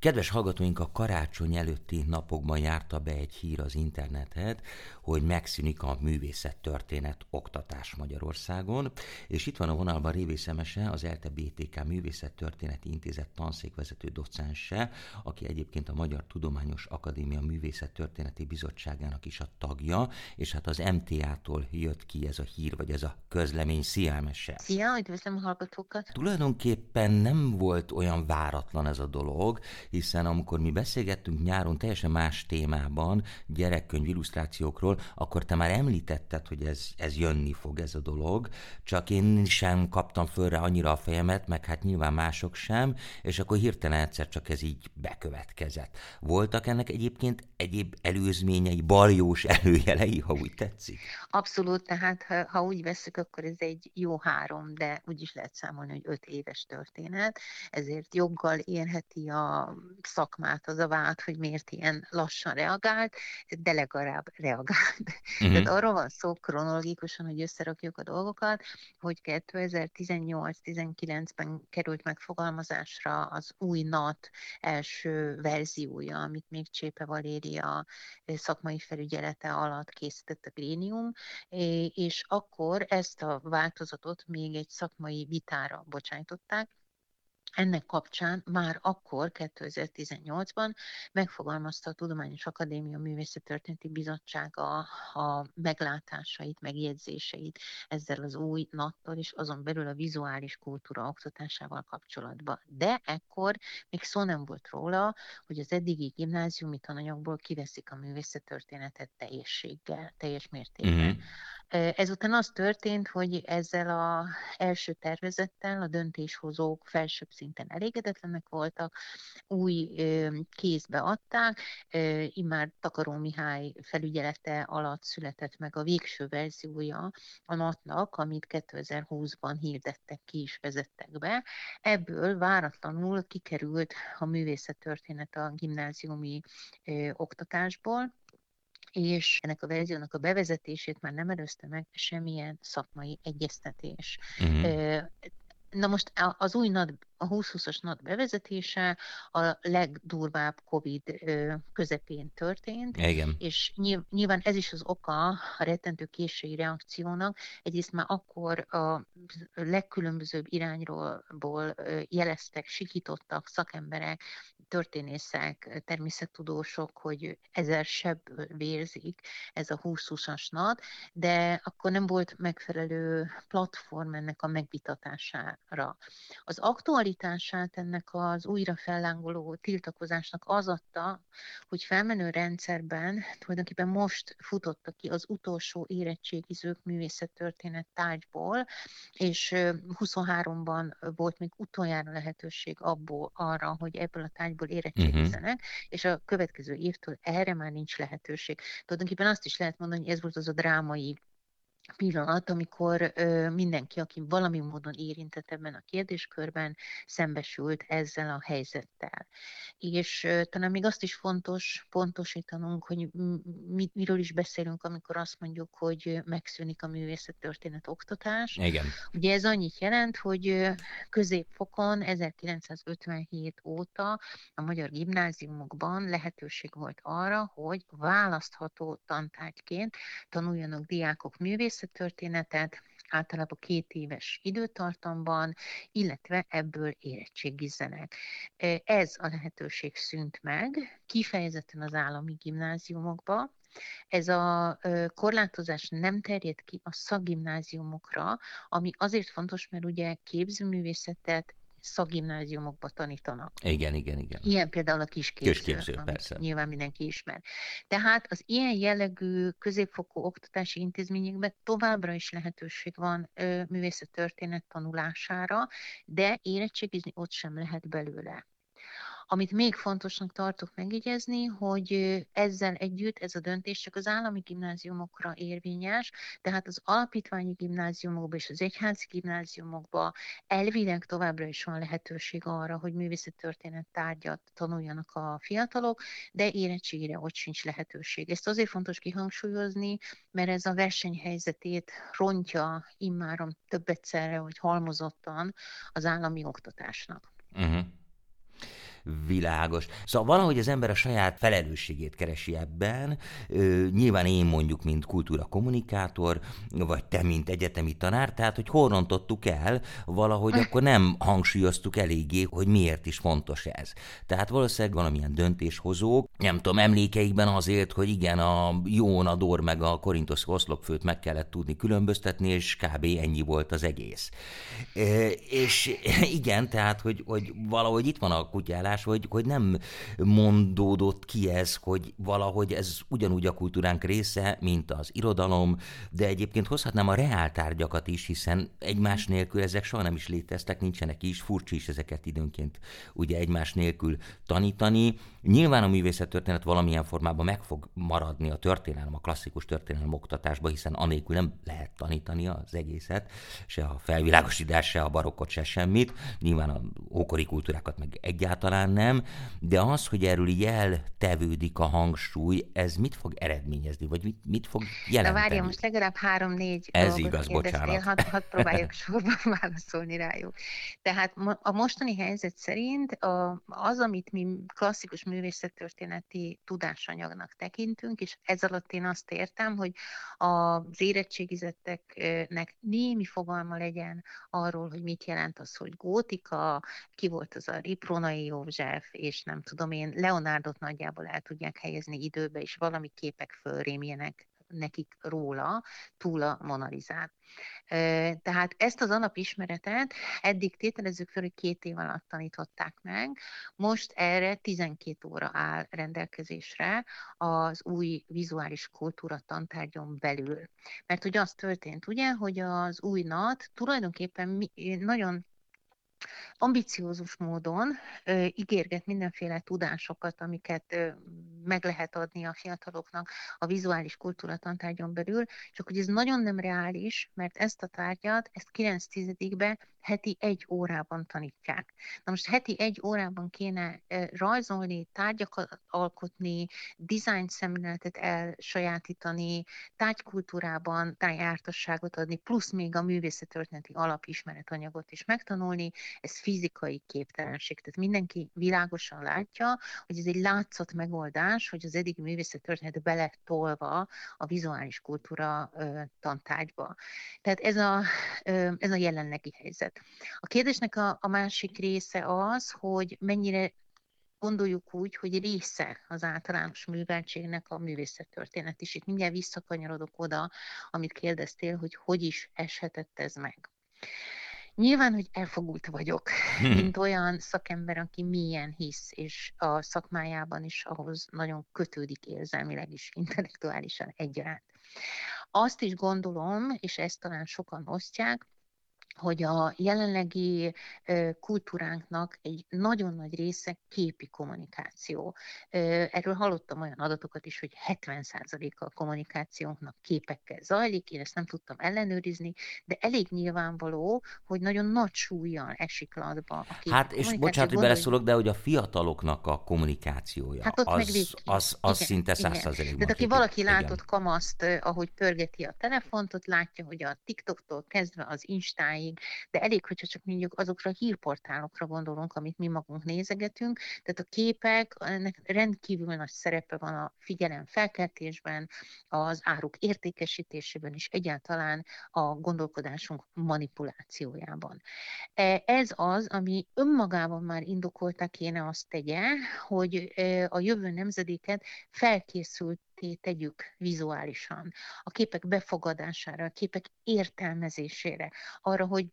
Kedves hallgatóink, a karácsony előtti napokban járta be egy hír az internetet, hogy megszűnik a művészet történet oktatás Magyarországon, és itt van a vonalban Révé Szemese, az ELTE BTK Művészet Történeti Intézet tanszékvezető docense, aki egyébként a Magyar Tudományos Akadémia Művészet Történeti Bizottságának is a tagja, és hát az MTA-tól jött ki ez a hír, vagy ez a közlemény. Szia, Mese! Szia, üdvözlöm a hallgatókat! Tulajdonképpen nem volt olyan váratlan ez a dolog, hiszen amikor mi beszélgettünk nyáron teljesen más témában, gyerekkönyv illusztrációkról, akkor te már említetted, hogy ez, ez jönni fog ez a dolog, csak én sem kaptam fölre annyira a fejemet, meg hát nyilván mások sem, és akkor hirtelen egyszer csak ez így bekövetkezett. Voltak ennek egyébként egyéb előzményei, baljós előjelei, ha úgy tetszik? Abszolút, tehát ha, ha úgy veszük, akkor ez egy jó három, de úgy is lehet számolni, hogy öt éves történet, ezért joggal érheti a szakmát az a vált, hogy miért ilyen lassan reagált, de legalább reagált. Uh-huh. Tehát arról van szó kronológikusan, hogy összerakjuk a dolgokat, hogy 2018-19-ben került megfogalmazásra az új NAT első verziója, amit még Csépe Valéria szakmai felügyelete alatt készített a Grénium, és akkor ezt a változatot még egy szakmai vitára bocsájtották, ennek kapcsán már akkor, 2018-ban megfogalmazta a Tudományos Akadémia Művészettörténeti Bizottsága a meglátásait, megjegyzéseit ezzel az új nattal és azon belül a vizuális kultúra oktatásával kapcsolatban. De ekkor még szó nem volt róla, hogy az eddigi gimnáziumi tananyagból kiveszik a művészettörténetet teljességgel, teljes mértékben. Mm-hmm. Ezután az történt, hogy ezzel az első tervezettel a döntéshozók felsőbb szinten elégedetlenek voltak, új kézbe adták, immár Takaró Mihály felügyelete alatt született meg a végső verziója a NAT-nak, amit 2020-ban hirdettek ki is vezettek be. Ebből váratlanul kikerült a művészettörténet a gimnáziumi oktatásból, és ennek a verziónak a bevezetését már nem előzte meg semmilyen szakmai egyeztetés. Uh-huh. Na most az új NAD, a 2020-as NAD bevezetése a legdurvább COVID közepén történt, Igen. és nyilván ez is az oka a rettentő késői reakciónak. Egyrészt már akkor a legkülönbözőbb irányról jeleztek, sikítottak szakemberek, történészek, természettudósok, hogy ezer sebből vérzik ez a 20-20-as NAD, de akkor nem volt megfelelő platform ennek a megvitatására. Az aktualitását ennek az újra fellángoló tiltakozásnak az adta, hogy felmenő rendszerben tulajdonképpen most futottak ki az utolsó érettségizők művészettörténet tárgyból, és 23-ban volt még utoljára lehetőség abból arra, hogy ebből a tárgyból uh-huh. érettségizzenek, uh-huh. és a következő évtől erre már nincs lehetőség. Tulajdonképpen azt is lehet mondani, hogy ez volt az a drámai pillanat, amikor ö, mindenki, aki valami módon érintett ebben a kérdéskörben, szembesült ezzel a helyzettel. És ö, talán még azt is fontos pontosítanunk, hogy mi, miről is beszélünk, amikor azt mondjuk, hogy megszűnik a művészettörténet oktatás. Igen. Ugye ez annyit jelent, hogy középfokon 1957 óta a magyar gimnáziumokban lehetőség volt arra, hogy választható tantárgyként tanuljanak diákok művészet, művészettörténetet, általában két éves időtartamban, illetve ebből érettségizzenek. Ez a lehetőség szűnt meg, kifejezetten az állami gimnáziumokba, ez a korlátozás nem terjed ki a szakgimnáziumokra, ami azért fontos, mert ugye képzőművészetet szakgimnáziumokba tanítanak. Igen, igen, igen. Ilyen például a kisképző, kisképző persze. nyilván mindenki ismer. Tehát az ilyen jellegű középfokú oktatási intézményekben továbbra is lehetőség van művészettörténet tanulására, de érettségizni ott sem lehet belőle. Amit még fontosnak tartok megjegyezni, hogy ezzel együtt ez a döntés csak az állami gimnáziumokra érvényes, tehát az alapítványi gimnáziumokban és az egyházi gimnáziumokban elvileg továbbra is van lehetőség arra, hogy művészettörténet tárgyat tanuljanak a fiatalok, de érettségére ott sincs lehetőség. Ezt azért fontos kihangsúlyozni, mert ez a versenyhelyzetét rontja immáron több egyszerre, hogy halmozottan az állami oktatásnak. Uh-huh. Világos. Szóval valahogy az ember a saját felelősségét keresi ebben. Nyilván én mondjuk, mint kultúra kommunikátor, vagy te, mint egyetemi tanár, tehát, hogy hol rontottuk el, valahogy akkor nem hangsúlyoztuk eléggé, hogy miért is fontos ez. Tehát valószínűleg valamilyen döntéshozók, nem tudom, emlékeikben azért, hogy igen, a Jónador meg a Korintosz oszlopfőt meg kellett tudni különböztetni, és kb. ennyi volt az egész. E, és igen, tehát, hogy, hogy valahogy itt van a kutyálás, hogy, hogy nem mondódott ki ez, hogy valahogy ez ugyanúgy a kultúránk része, mint az irodalom, de egyébként hozhatnám a reáltárgyakat is, hiszen egymás nélkül ezek soha nem is léteztek, nincsenek is, furcsa is ezeket időnként ugye egymás nélkül tanítani. Nyilván a művészettörténet valamilyen formában meg fog maradni a történelem, a klasszikus történelem oktatásba, hiszen anélkül nem lehet tanítani az egészet, se a felvilágosítás, se a barokkot, se semmit. Nyilván a ókori kultúrákat meg egyáltalán nem, de az, hogy erről így eltevődik a hangsúly, ez mit fog eredményezni, vagy mit, mit fog jelenteni? Na várja, most legalább három-négy Ez igaz, bocsánat. Hadd had próbáljak sorban válaszolni rájuk. Tehát a mostani helyzet szerint az, amit mi klasszikus művészettörténeti tudásanyagnak tekintünk, és ez alatt én azt értem, hogy az érettségizetteknek némi fogalma legyen arról, hogy mit jelent az, hogy gótika, ki volt az a Ripronai József, és nem tudom én, Leonardot nagyjából el tudják helyezni időbe, és valami képek fölrémjenek nekik róla, túl a Monalizát. Tehát ezt az alapismeretet eddig tételezzük fel, hogy két év alatt tanították meg, most erre 12 óra áll rendelkezésre az új vizuális kultúra tantárgyon belül. Mert hogy az történt, ugye, hogy az új NAT tulajdonképpen nagyon ambiciózus módon ö, ígérget mindenféle tudásokat, amiket meg lehet adni a fiataloknak a vizuális kultúra tantárgyon belül, csak hogy ez nagyon nem reális, mert ezt a tárgyat, ezt 9 tizedikbe heti egy órában tanítják. Na most heti egy órában kéne rajzolni, tárgyakat alkotni, design szemléletet elsajátítani, tárgykultúrában tájártasságot adni, plusz még a művészetörténeti alapismeretanyagot is megtanulni, ez fizikai képtelenség. Tehát mindenki világosan látja, hogy ez egy látszat megoldás, hogy az eddig művészettörténet beletolva a vizuális kultúra ö, tantárgyba. Tehát ez a, ö, ez a jelenlegi helyzet. A kérdésnek a, a másik része az, hogy mennyire gondoljuk úgy, hogy része az általános műveltségnek a művészettörténet is. Itt mindjárt visszakanyarodok oda, amit kérdeztél, hogy hogy is eshetett ez meg. Nyilván, hogy elfogult vagyok, hmm. mint olyan szakember, aki milyen hisz, és a szakmájában is ahhoz nagyon kötődik érzelmileg is, intellektuálisan egyaránt. Azt is gondolom, és ezt talán sokan osztják, hogy a jelenlegi kultúránknak egy nagyon nagy része képi kommunikáció. Erről hallottam olyan adatokat is, hogy 70%-a a kommunikációnknak képekkel zajlik, én ezt nem tudtam ellenőrizni, de elég nyilvánvaló, hogy nagyon nagy súlyjal esik latba a kép. Hát, és bocsánat, hogy beleszólok, de hogy a fiataloknak a kommunikációja, hát ott az, meg az, az igen, szinte százszerzelékben. Tehát aki valaki látott igen. kamaszt, ahogy pörgeti a telefont, ott látja, hogy a TikToktól kezdve az Instáig, végig, de elég, hogyha csak mondjuk azokra a hírportálokra gondolunk, amit mi magunk nézegetünk, tehát a képek, ennek rendkívül nagy szerepe van a figyelem felkeltésben, az áruk értékesítésében és egyáltalán a gondolkodásunk manipulációjában. E, ez az, ami önmagában már indokolta kéne azt tegye, hogy e, a jövő nemzedéket felkészült tegyük vizuálisan, a képek befogadására, a képek értelmezésére, arra, hogy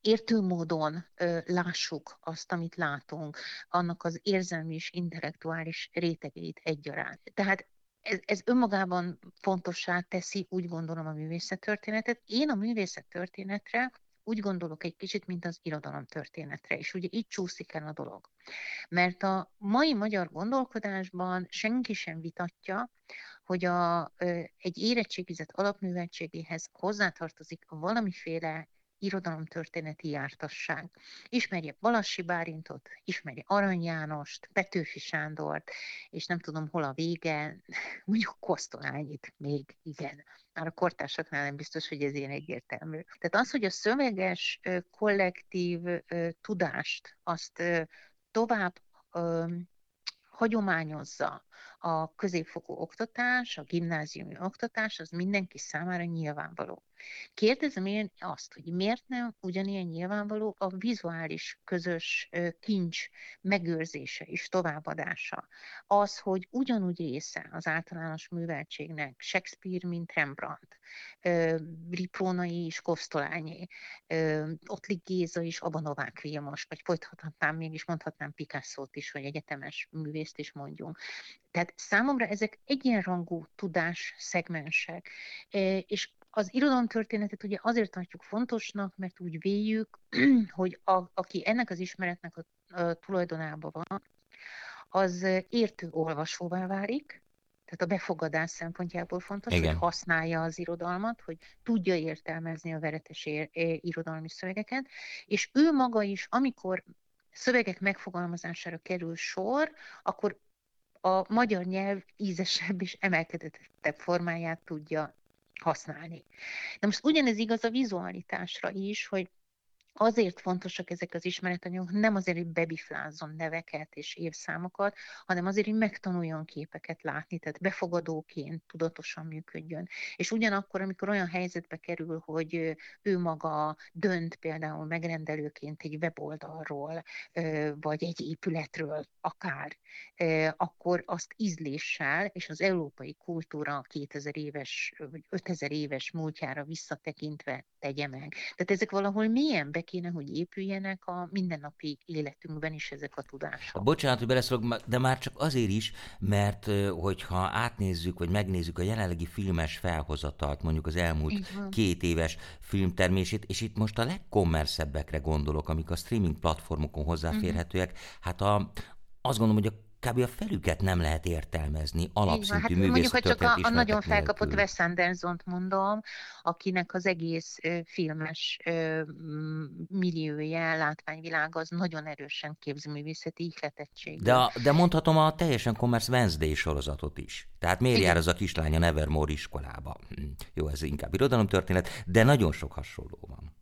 értő módon ö, lássuk azt, amit látunk, annak az érzelmi és intellektuális rétegeit egyaránt. Tehát ez, ez önmagában fontossá teszi, úgy gondolom, a művészettörténetet. Én a művészettörténetre úgy gondolok egy kicsit, mint az irodalom történetre, és ugye így csúszik el a dolog. Mert a mai magyar gondolkodásban senki sem vitatja, hogy a, egy érettségizet alapműveltségéhez hozzátartozik valamiféle irodalomtörténeti jártasság. Ismerje Balassi Bárintot, ismerje Arany Jánost, Petőfi Sándort, és nem tudom hol a vége, mondjuk Kosztolányit még, igen. Már a kortársaknál nem biztos, hogy ez ilyen egyértelmű. Tehát az, hogy a szöveges kollektív tudást azt tovább hagyományozza a középfokú oktatás, a gimnáziumi oktatás, az mindenki számára nyilvánvaló. Kérdezem én azt, hogy miért nem ugyanilyen nyilvánvaló a vizuális közös kincs megőrzése és továbbadása. Az, hogy ugyanúgy része az általános műveltségnek Shakespeare, mint Rembrandt, Riprónai és Kosztolányi, Ottlik Géza és Abanovák Vilmos, vagy folytathatnám még, és mondhatnám Picasso-t is, vagy egyetemes művészt is mondjunk. Tehát számomra ezek egyenrangú tudás szegmensek, és az irodalomtörténetet ugye azért tartjuk fontosnak, mert úgy véljük, hogy a, aki ennek az ismeretnek a, a tulajdonában van, az értő olvasóvá válik, tehát a befogadás szempontjából fontos, Igen. hogy használja az irodalmat, hogy tudja értelmezni a veretes irodalmi szövegeket, és ő maga is, amikor szövegek megfogalmazására kerül sor, akkor a magyar nyelv ízesebb és emelkedettebb formáját tudja használni. Na most ugyanez igaz a vizualitásra is, hogy Azért fontosak ezek az ismeretanyagok, nem azért, hogy bebiflázzon neveket és évszámokat, hanem azért, hogy megtanuljon képeket látni, tehát befogadóként tudatosan működjön. És ugyanakkor, amikor olyan helyzetbe kerül, hogy ő maga dönt például megrendelőként egy weboldalról, vagy egy épületről akár, akkor azt ízléssel és az európai kultúra 2000 éves vagy 5000 éves múltjára visszatekintve tegye meg. Tehát ezek valahol milyen kéne, hogy épüljenek a mindennapi életünkben is ezek a tudások. Bocsánat, hogy beleszólok, de már csak azért is, mert hogyha átnézzük, vagy megnézzük a jelenlegi filmes felhozatalt, mondjuk az elmúlt két éves filmtermését, és itt most a legkommerszebbekre gondolok, amik a streaming platformokon hozzáférhetőek, uh-huh. hát a, azt gondolom, hogy a kb. a felüket nem lehet értelmezni alapszintű hát Mondjuk, hogy csak a, a nagyon felkapott nélkül. Wes anderson mondom, akinek az egész ö, filmes ö, milliója, látványvilága az nagyon erősen képzőművészeti ihletettség. De, a, de mondhatom a teljesen Commerce Wednesday sorozatot is. Tehát miért Igen. jár az a kislánya Nevermore iskolába? Hm. Jó, ez inkább irodalomtörténet, de nagyon sok hasonló van.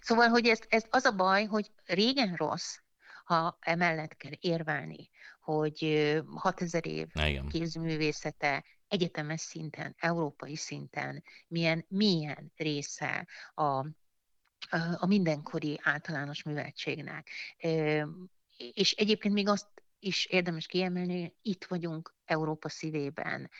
Szóval, hogy ez, ez az a baj, hogy régen rossz, ha emellett kell érvelni, hogy 6000 év Igen. kézművészete egyetemes szinten, európai szinten milyen, milyen része a, a mindenkori általános műveltségnek. És egyébként még azt is érdemes kiemelni, itt vagyunk Európa szívében.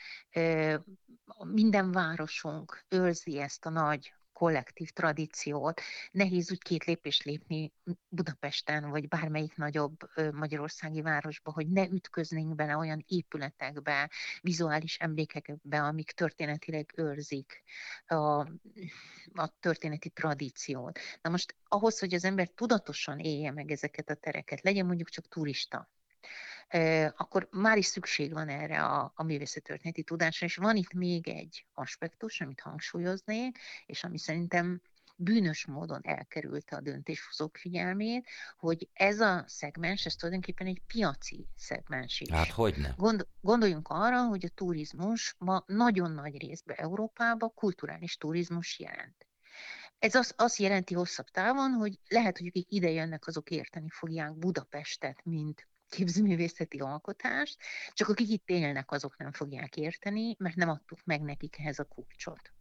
Minden városunk őrzi ezt a nagy kollektív tradíciót. Nehéz úgy két lépést lépni Budapesten, vagy bármelyik nagyobb magyarországi városba, hogy ne ütköznénk bele olyan épületekbe, vizuális emlékekbe, amik történetileg őrzik a, a történeti tradíciót. Na most ahhoz, hogy az ember tudatosan élje meg ezeket a tereket, legyen mondjuk csak turista, akkor már is szükség van erre a, a művészettörténeti tudásra, és van itt még egy aspektus, amit hangsúlyoznék, és ami szerintem bűnös módon elkerülte a döntéshozók figyelmét, hogy ez a szegmens, ez tulajdonképpen egy piaci szegmens is. Hát hogy ne? Gond, gondoljunk arra, hogy a turizmus ma nagyon nagy részben Európában kulturális turizmus jelent. Ez az, azt jelenti hosszabb távon, hogy lehet, hogy akik ide jönnek, azok érteni fogják Budapestet, mint képzőművészeti alkotást, csak akik itt élnek, azok nem fogják érteni, mert nem adtuk meg nekik ehhez a kulcsot.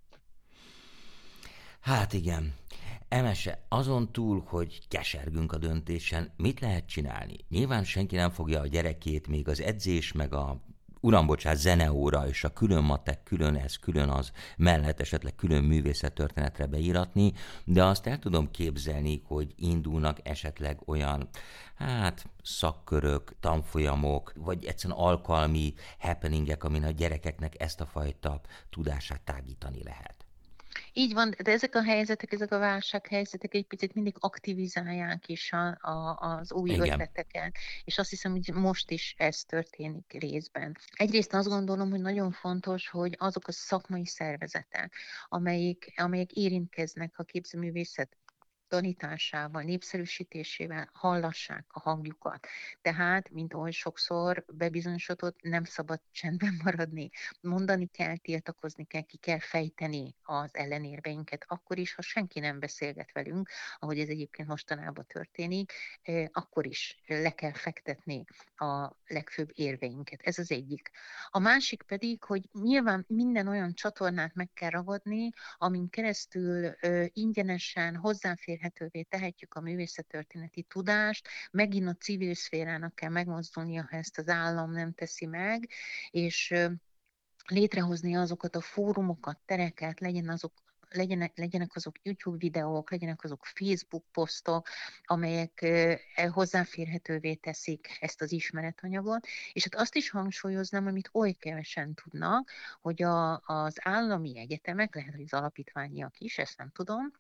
Hát igen. Emese, azon túl, hogy kesergünk a döntésen, mit lehet csinálni? Nyilván senki nem fogja a gyerekét még az edzés meg a uram, bocsát, zeneóra és a külön matek, külön ez, külön az mellett esetleg külön művészettörténetre beíratni, de azt el tudom képzelni, hogy indulnak esetleg olyan, hát szakkörök, tanfolyamok, vagy egyszerűen alkalmi happeningek, amin a gyerekeknek ezt a fajta tudását tágítani lehet. Így van, de ezek a helyzetek, ezek a válsághelyzetek egy picit mindig aktivizálják is a, a, az új Igen. ötleteket, és azt hiszem, hogy most is ez történik részben. Egyrészt azt gondolom, hogy nagyon fontos, hogy azok a szakmai szervezetek, amelyik, amelyek érintkeznek a képzőművészet tanításával, népszerűsítésével hallassák a hangjukat. Tehát, mint oly sokszor bebizonyosodott, nem szabad csendben maradni. Mondani kell, tiltakozni kell, ki kell fejteni az ellenérveinket, akkor is, ha senki nem beszélget velünk, ahogy ez egyébként mostanában történik, akkor is le kell fektetni a legfőbb érveinket. Ez az egyik. A másik pedig, hogy nyilván minden olyan csatornát meg kell ragadni, amin keresztül ingyenesen hozzáférhetővé tehetjük a művészettörténeti tudást, megint a civil szférának kell megmozdulnia, ha ezt az állam nem teszi meg, és létrehozni azokat a fórumokat, tereket, legyen azok legyenek, legyenek azok YouTube videók, legyenek azok Facebook posztok, amelyek hozzáférhetővé teszik ezt az ismeretanyagot, és hát azt is hangsúlyoznám, amit oly kevesen tudnak, hogy a, az állami egyetemek, lehet, hogy az alapítványiak is, ezt nem tudom,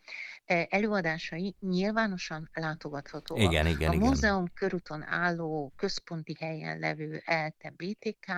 előadásai nyilvánosan látogathatóak. Igen, igen, a igen. múzeum körúton álló központi helyen levő ELTE BTK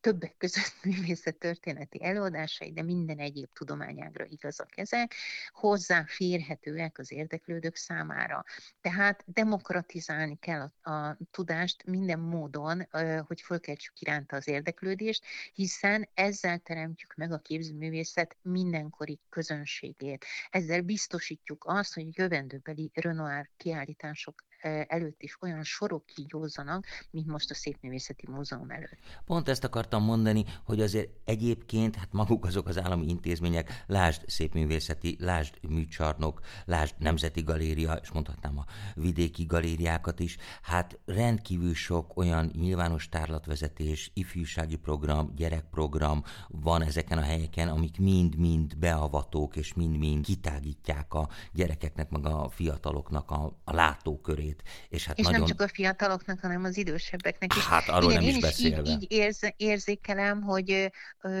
többek között művészettörténeti előadásai, de minden egyéb tudományágra igazak ezek, hozzáférhetőek az érdeklődők számára. Tehát demokratizálni kell a, a tudást minden módon, hogy fölkeltsük iránta az érdeklődést, hiszen ezzel teremtjük meg a képzőművészet mindenkori közönségét. Ezzel biztosítjuk azt, hogy jövendőbeli Renoir kiállítások előtt is olyan sorok kígyózzanak, mint most a Szépművészeti Múzeum előtt. Pont ezt akartam mondani, hogy azért egyébként, hát maguk azok az állami intézmények, lásd Szépművészeti, lásd Műcsarnok, lásd Nemzeti Galéria, és mondhatnám a vidéki galériákat is, hát rendkívül sok olyan nyilvános tárlatvezetés, ifjúsági program, gyerekprogram van ezeken a helyeken, amik mind-mind beavatók, és mind-mind kitágítják a gyerekeknek, meg a fiataloknak a, a látókörét szerepét. És, hát és nagyon... nem csak a fiataloknak, hanem az idősebbeknek is. Hát arról Igen, nem is én beszélve. Így, így érz, érzékelem, hogy,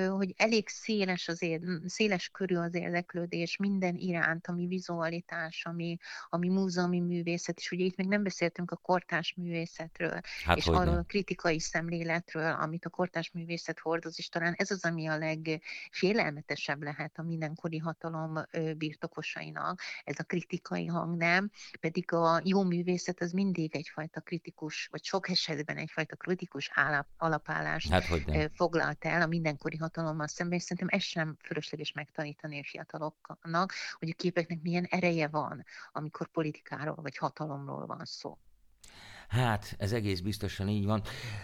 hogy elég széles, az ér, széles körű az érdeklődés minden iránt, ami vizualitás, ami, ami múzeumi művészet, és ugye itt még nem beszéltünk a kortás művészetről, hát és arról nem. a kritikai szemléletről, amit a kortás művészet hordoz, és talán ez az, ami a legfélelmetesebb lehet a mindenkori hatalom birtokosainak, ez a kritikai hang, nem? Pedig a jó művészet művészet az mindig egyfajta kritikus, vagy sok esetben egyfajta kritikus állap, alapállást hát, foglalt el a mindenkori hatalommal szemben, és szerintem ez sem fölösleges megtanítani a fiataloknak, hogy a képeknek milyen ereje van, amikor politikáról vagy hatalomról van szó. Hát, ez egész biztosan így van.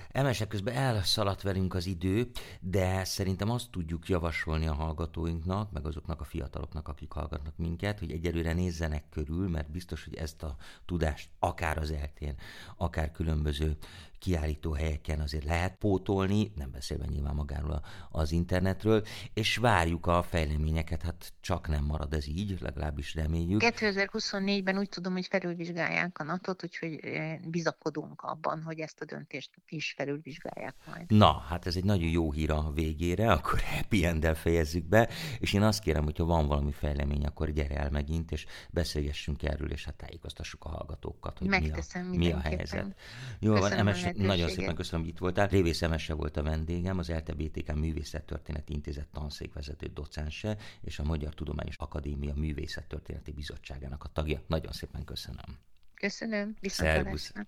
Emesek közben elszaladt velünk az idő, de szerintem azt tudjuk javasolni a hallgatóinknak, meg azoknak a fiataloknak, akik hallgatnak minket, hogy egyelőre nézzenek körül, mert biztos, hogy ezt a tudást akár az eltén, akár különböző kiállító helyeken azért lehet pótolni, nem beszélve nyilván magáról az internetről, és várjuk a fejleményeket, hát csak nem marad ez így, legalábbis reméljük. 2024-ben úgy tudom, hogy felülvizsgálják a nato úgyhogy eh, bizakodunk abban, hogy ezt a döntést is felülvizsgálják majd. Na, hát ez egy nagyon jó hír a végére, akkor happy end fejezzük be, és én azt kérem, hogyha van valami fejlemény, akkor gyere el megint, és beszélgessünk erről, és hát tájékoztassuk a hallgatókat, hogy mi a, mi a helyzet. Jó, van, Emes, nagyon szépen köszönöm, hogy itt voltál. Révész Emese volt a vendégem, az ELTE BTK Művészettörténeti Intézet tanszékvezető docense és a Magyar Tudományos Akadémia Művészettörténeti Bizottságának a tagja. Nagyon szépen köszönöm. Köszönöm, viszontlátásra.